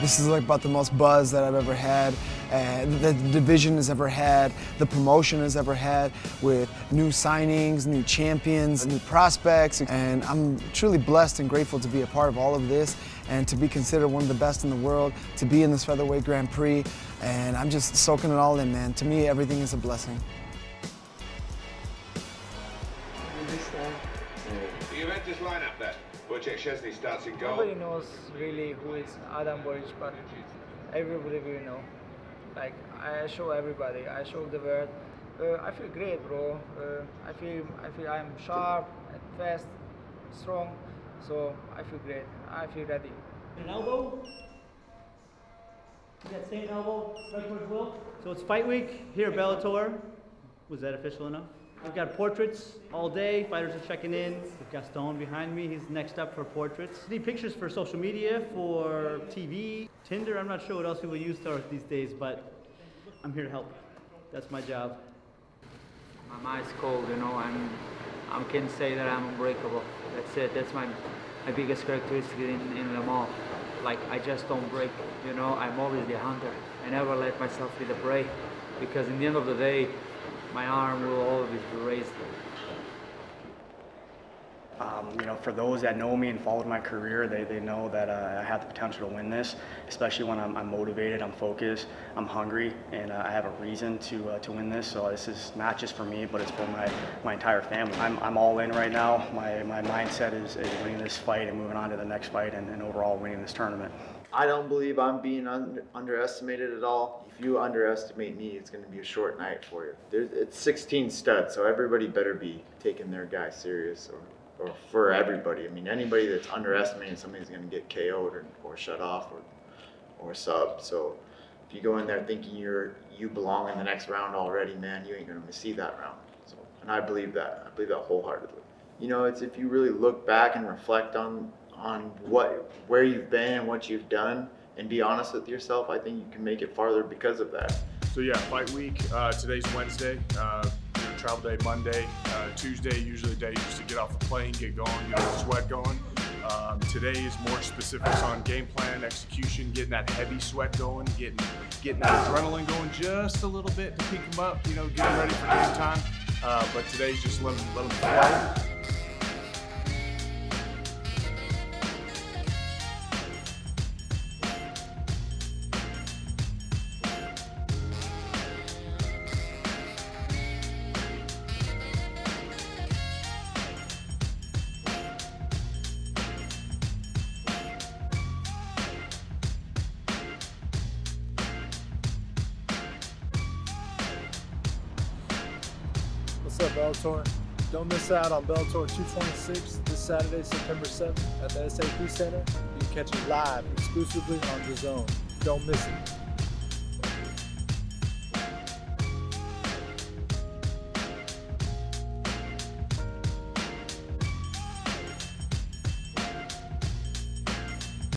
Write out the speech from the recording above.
This is like about the most buzz that I've ever had, and the division has ever had, the promotion has ever had, with new signings, new champions, new prospects, and I'm truly blessed and grateful to be a part of all of this, and to be considered one of the best in the world, to be in this featherweight Grand Prix, and I'm just soaking it all in, man. To me, everything is a blessing. The Juventus lineup then. Wojciech Szczesny starts in goal. Nobody knows really who is Adam Borics, but everybody will know. Like I show everybody, I show the world. Uh, I feel great, bro. Uh, I feel I feel I'm sharp, and fast, strong. So I feel great. I feel ready. An elbow. That same elbow right towards Will. So it's fight week here at Bellator. Was that official enough? We've got portraits all day. Fighters are checking in. We've got Stone behind me. He's next up for portraits. Need pictures for social media, for TV, Tinder. I'm not sure what else people use these days, but I'm here to help. That's my job. My mind's cold, you know. I'm, I can say that I'm unbreakable. That's it. That's my, my biggest characteristic in, in Le Mans. Like I just don't break, you know. I'm always the hunter. I never let myself be the prey, because in the end of the day, my arm will always be raised. Um, you know, for those that know me and followed my career, they, they know that uh, I have the potential to win this, especially when I'm, I'm motivated, I'm focused, I'm hungry, and uh, I have a reason to, uh, to win this. So this is not just for me, but it's for my, my entire family. I'm, I'm all in right now. My, my mindset is, is winning this fight and moving on to the next fight and, and overall winning this tournament. I don't believe I'm being un- underestimated at all. If you underestimate me, it's going to be a short night for you. There's, it's 16 studs, so everybody better be taking their guy serious, or, or for everybody. I mean, anybody that's underestimating somebody's going to get KO'd or, or shut off or, or sub. So if you go in there thinking you're you belong in the next round already, man, you ain't going to see that round. So, and I believe that. I believe that wholeheartedly. You know, it's if you really look back and reflect on on what where you've been and what you've done and be honest with yourself, I think you can make it farther because of that. So yeah, fight week. Uh, today's Wednesday. Uh, travel day Monday. Uh, Tuesday usually a day just to get off the plane, get going, get the sweat going. Um, today is more specifics on game plan, execution, getting that heavy sweat going, getting getting that adrenaline going just a little bit to peak them up. You know, getting ready for game time. Uh, but today's just let them let them flow. Bellator? Don't miss out on Bellator 226 this Saturday, September 7th at the SAP Center. You can catch it live exclusively on DAZN. Don't miss it.